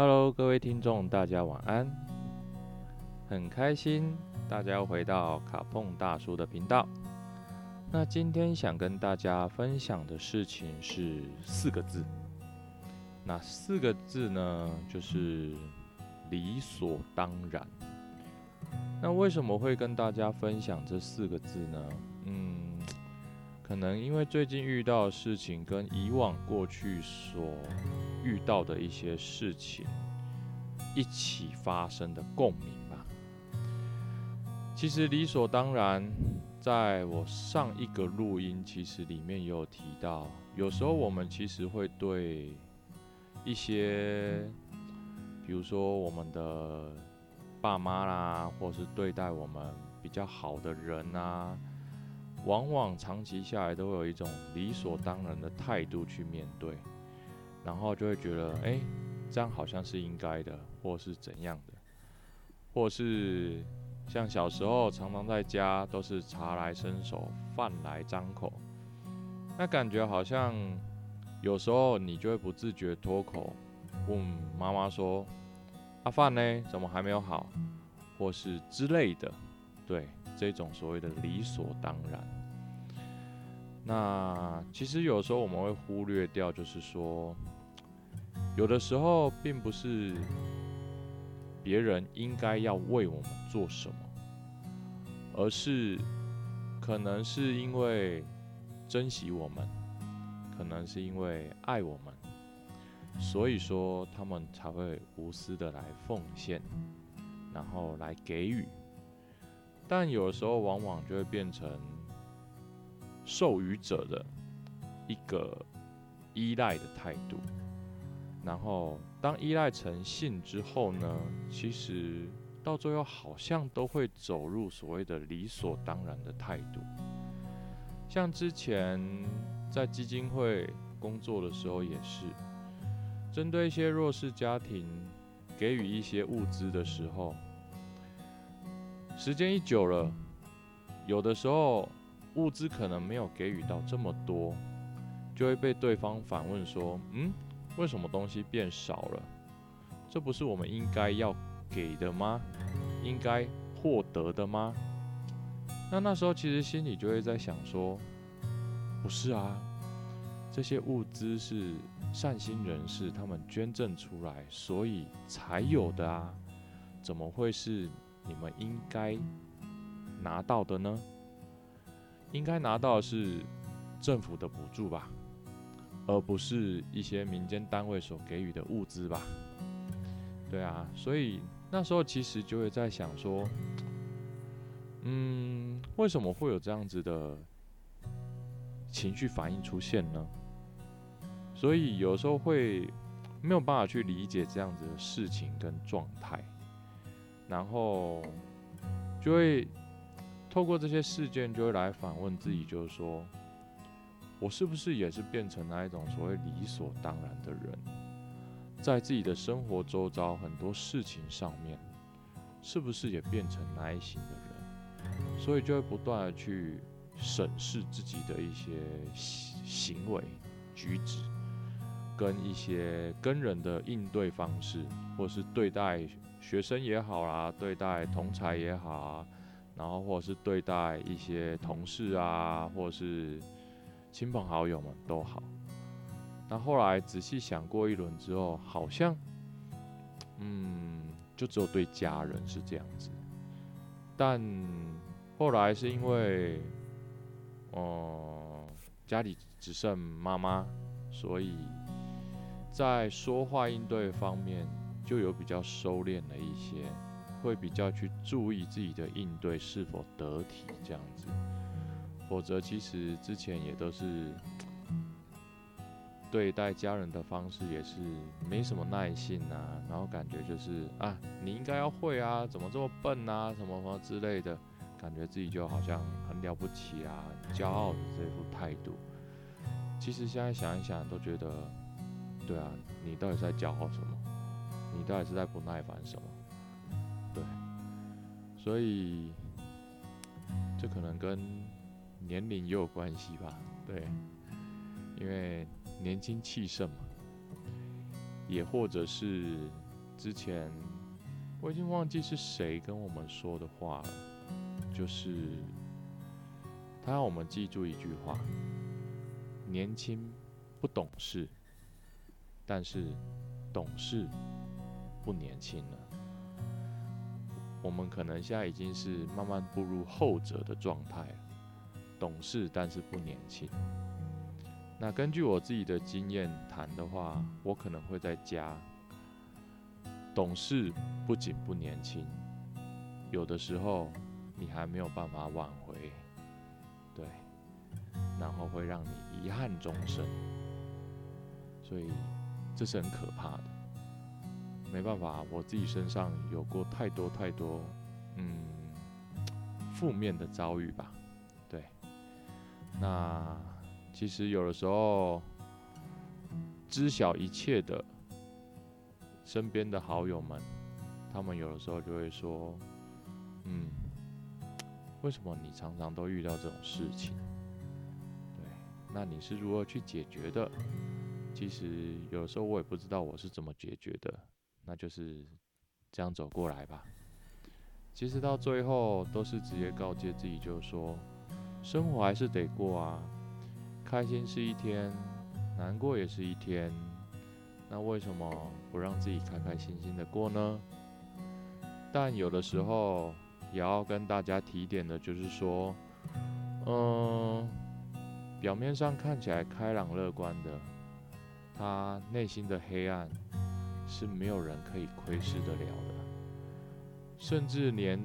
Hello，各位听众，大家晚安。很开心大家又回到卡碰大叔的频道。那今天想跟大家分享的事情是四个字。那四个字呢，就是理所当然。那为什么会跟大家分享这四个字呢？可能因为最近遇到的事情跟以往过去所遇到的一些事情一起发生的共鸣吧。其实理所当然，在我上一个录音其实里面也有提到，有时候我们其实会对一些，比如说我们的爸妈啦，或是对待我们比较好的人啊，往往长期下来都会有一种理所当然的态度去面对。然后就会觉得，哎、这样好像是应该的，或是怎样的，或是像小时候常常在家都是茶来伸手，饭来张口，那感觉好像有时候你就会不自觉脱口问妈妈说：“啊，饭呢？怎么还没有好？”或是之类的，对，这种所谓的理所当然。那其实有时候我们会忽略掉，就是说。有的时候，并不是别人应该要为我们做什么，而是可能是因为珍惜我们，可能是因为爱我们，所以说他们才会无私的来奉献，然后来给予。但有时候，往往就会变成授予者的一个依赖的态度。然后，当依赖成性之后呢，其实到最后好像都会走入所谓的理所当然的态度。像之前在基金会工作的时候，也是针对一些弱势家庭给予一些物资的时候，时间一久了，有的时候物资可能没有给予到这么多，就会被对方反问说：“嗯？”为什么东西变少了？这不是我们应该要给的吗？应该获得的吗？那那时候其实心里就会在想说，不是啊，这些物资是善心人士他们捐赠出来，所以才有的啊，怎么会是你们应该拿到的呢？应该拿到的是政府的补助吧。而不是一些民间单位所给予的物资吧？对啊，所以那时候其实就会在想说，嗯，为什么会有这样子的情绪反应出现呢？所以有时候会没有办法去理解这样子的事情跟状态，然后就会透过这些事件，就会来反问自己，就是说。我是不是也是变成那一种所谓理所当然的人，在自己的生活周遭很多事情上面，是不是也变成那一型的人？所以就会不断的去审视自己的一些行为举止，跟一些跟人的应对方式，或是对待学生也好啦，对待同侪也好啊，然后或者是对待一些同事啊，或者是。亲朋好友们都好，那后来仔细想过一轮之后，好像，嗯，就只有对家人是这样子。但后来是因为，哦、家里只剩妈妈，所以在说话应对方面就有比较收敛了一些，会比较去注意自己的应对是否得体这样子。否则，其实之前也都是对待家人的方式也是没什么耐性啊，然后感觉就是啊，你应该要会啊，怎么这么笨啊，什么什么之类的，感觉自己就好像很了不起啊，很骄傲的这副态度。其实现在想一想，都觉得，对啊，你到底在骄傲什么？你到底是在不耐烦什么？对，所以这可能跟。年龄也有关系吧，对，因为年轻气盛嘛，也或者是之前我已经忘记是谁跟我们说的话了，就是他让我们记住一句话：年轻不懂事，但是懂事不年轻了。我们可能现在已经是慢慢步入后者的状态了，懂事但是不年轻。那根据我自己的经验谈的话，我可能会再加，懂事不仅不年轻，有的时候你还没有办法挽回，对，然后会让你遗憾终生，所以这是很可怕的。没办法，我自己身上有过太多太多，嗯，负面的遭遇吧，对，那。其实有的时候，知晓一切的身边的好友们，他们有的时候就会说：“嗯，为什么你常常都遇到这种事情？对，那你是如何去解决的？”其实有的时候我也不知道我是怎么解决的，那就是这样走过来吧。其实到最后都是直接告诫自己，就是说，生活还是得过啊。开心是一天，难过也是一天，那为什么不让自己开开心心的过呢？但有的时候也要跟大家提点的，就是说，嗯，表面上看起来开朗乐观的，他内心的黑暗是没有人可以窥视得了的，甚至连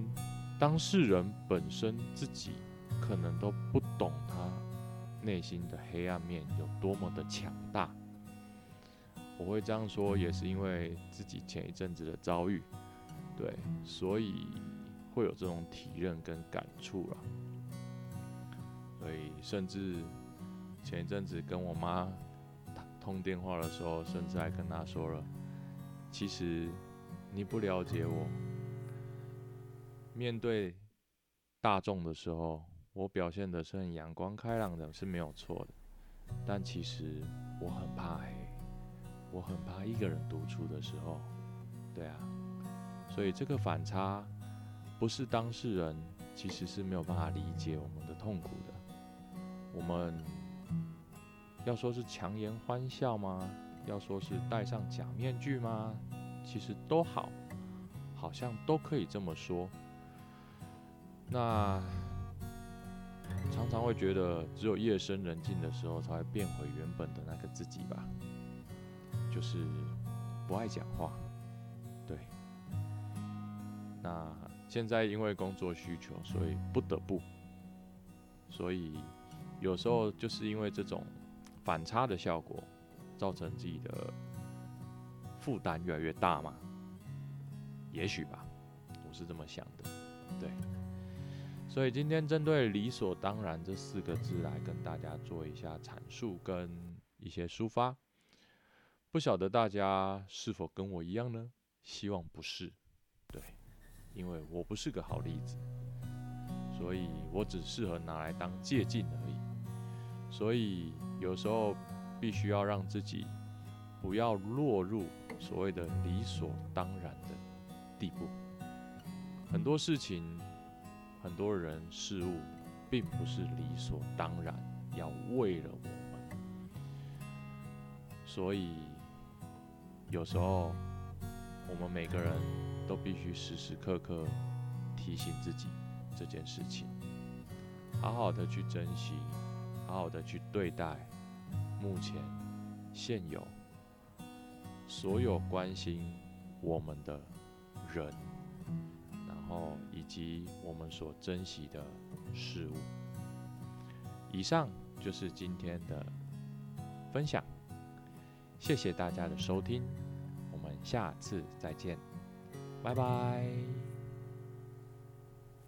当事人本身自己可能都不懂他。内心的黑暗面有多么的强大？我会这样说，也是因为自己前一阵子的遭遇，对，所以会有这种体认跟感触了。所以，甚至前一阵子跟我妈通电话的时候，甚至还跟她说了：“其实你不了解我，面对大众的时候。”我表现的是很阳光开朗的，是没有错的，但其实我很怕黑，我很怕一个人独处的时候，对啊，所以这个反差不是当事人其实是没有办法理解我们的痛苦的。我们要说是强颜欢笑吗？要说是戴上假面具吗？其实都好，好像都可以这么说。那。常常会觉得，只有夜深人静的时候，才会变回原本的那个自己吧。就是不爱讲话，对。那现在因为工作需求，所以不得不。所以有时候就是因为这种反差的效果，造成自己的负担越来越大嘛。也许吧，我是这么想的，对。所以今天针对“理所当然”这四个字来跟大家做一下阐述跟一些抒发，不晓得大家是否跟我一样呢？希望不是，对，因为我不是个好例子，所以我只适合拿来当借镜而已。所以有时候必须要让自己不要落入所谓的理所当然的地步，很多事情。很多人事物并不是理所当然要为了我们，所以有时候我们每个人都必须时时刻刻提醒自己这件事情，好好的去珍惜，好好的去对待目前现有所有关心我们的人。然后以及我们所珍惜的事物。以上就是今天的分享，谢谢大家的收听，我们下次再见，拜拜。